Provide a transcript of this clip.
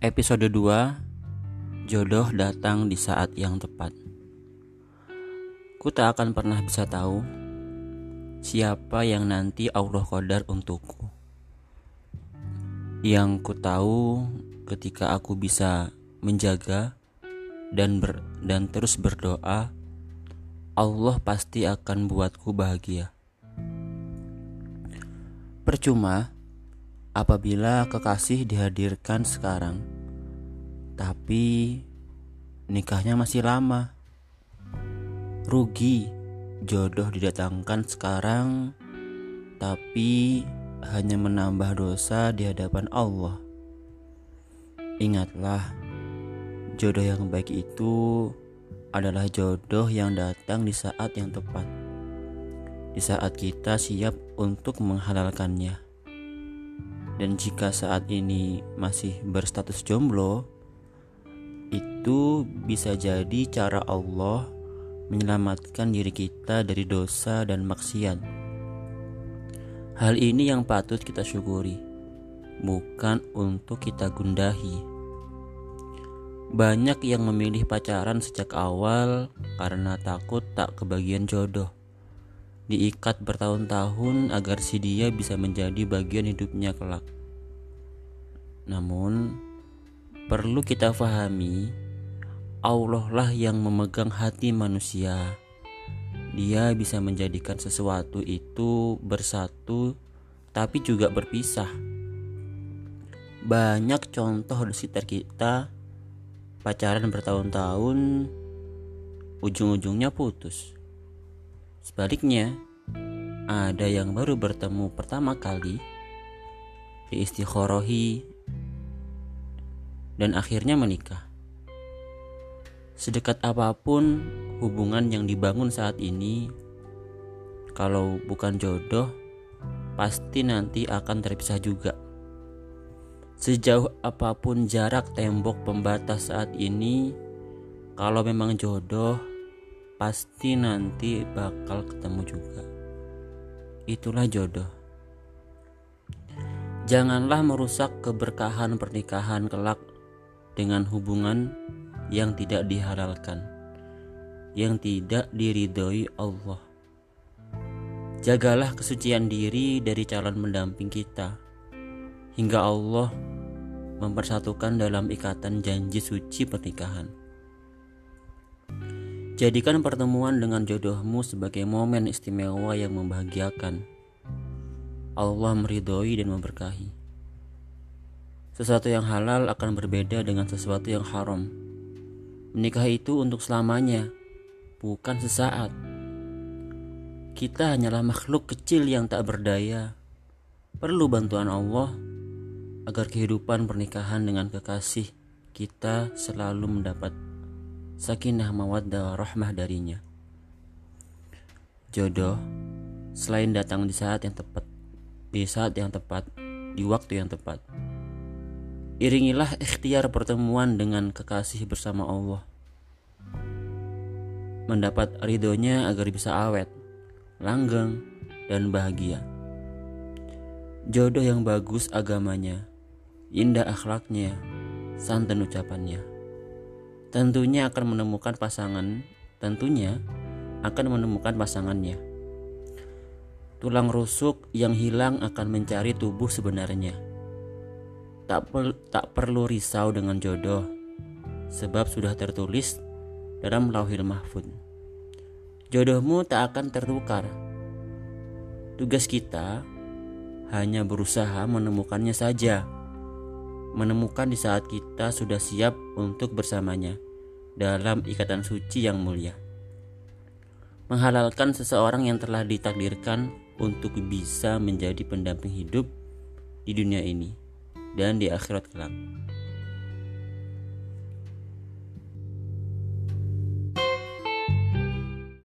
Episode 2 Jodoh datang di saat yang tepat. Ku tak akan pernah bisa tahu Siapa yang nanti Allah kodar untukku. Yang ku tahu ketika aku bisa menjaga dan ber, dan terus berdoa Allah pasti akan buatku bahagia. Percuma apabila kekasih dihadirkan sekarang, tapi nikahnya masih lama. Rugi jodoh didatangkan sekarang, tapi hanya menambah dosa di hadapan Allah. Ingatlah, jodoh yang baik itu adalah jodoh yang datang di saat yang tepat, di saat kita siap untuk menghalalkannya. Dan jika saat ini masih berstatus jomblo, itu bisa jadi cara Allah menyelamatkan diri kita dari dosa dan maksiat. Hal ini yang patut kita syukuri, bukan untuk kita gundahi. Banyak yang memilih pacaran sejak awal karena takut tak kebagian jodoh. Diikat bertahun-tahun agar si dia bisa menjadi bagian hidupnya kelak. Namun, perlu kita fahami, Allah lah yang memegang hati manusia. Dia bisa menjadikan sesuatu itu bersatu, tapi juga berpisah. Banyak contoh di sekitar kita pacaran bertahun-tahun, ujung-ujungnya putus. Sebaliknya, ada yang baru bertemu pertama kali, diistikhorohi, dan akhirnya menikah. Sedekat apa pun hubungan yang dibangun saat ini, kalau bukan jodoh, pasti nanti akan terpisah juga. Sejauh apa pun jarak tembok pembatas saat ini, kalau memang jodoh, pasti nanti bakal ketemu juga. Itulah jodoh. Janganlah merusak keberkahan pernikahan kelak dengan hubungan yang tidak dihalalkan, yang tidak diridhoi Allah. Jagalah kesucian diri dari calon mendamping kita, hingga Allah mempersatukan dalam ikatan janji suci pernikahan. Jadikan pertemuan dengan jodohmu sebagai momen istimewa yang membahagiakan. Allah meridhoi dan memberkahi. Sesuatu yang halal akan berbeda dengan sesuatu yang haram. Menikah itu untuk selamanya, bukan sesaat. Kita hanyalah makhluk kecil yang tak berdaya. Perlu bantuan Allah agar kehidupan pernikahan dengan kekasih kita selalu mendapat sakinah mawaddah rahmah darinya. Jodoh selain datang di saat yang tepat, di saat yang tepat, di waktu yang tepat. Iringilah ikhtiar pertemuan dengan kekasih bersama Allah. Mendapat ridhonya agar bisa awet, langgeng, dan bahagia. Jodoh yang bagus agamanya, indah akhlaknya, santan ucapannya. Tentunya akan menemukan pasangan, tentunya akan menemukan pasangannya. Tulang rusuk yang hilang akan mencari tubuh sebenarnya Tak, per, tak perlu risau dengan jodoh, sebab sudah tertulis dalam lauhil mahfud. Jodohmu tak akan tertukar. Tugas kita hanya berusaha menemukannya saja. Menemukan di saat kita sudah siap untuk bersamanya dalam ikatan suci yang mulia. Menghalalkan seseorang yang telah ditakdirkan untuk bisa menjadi pendamping hidup di dunia ini dan di akhirat kelak.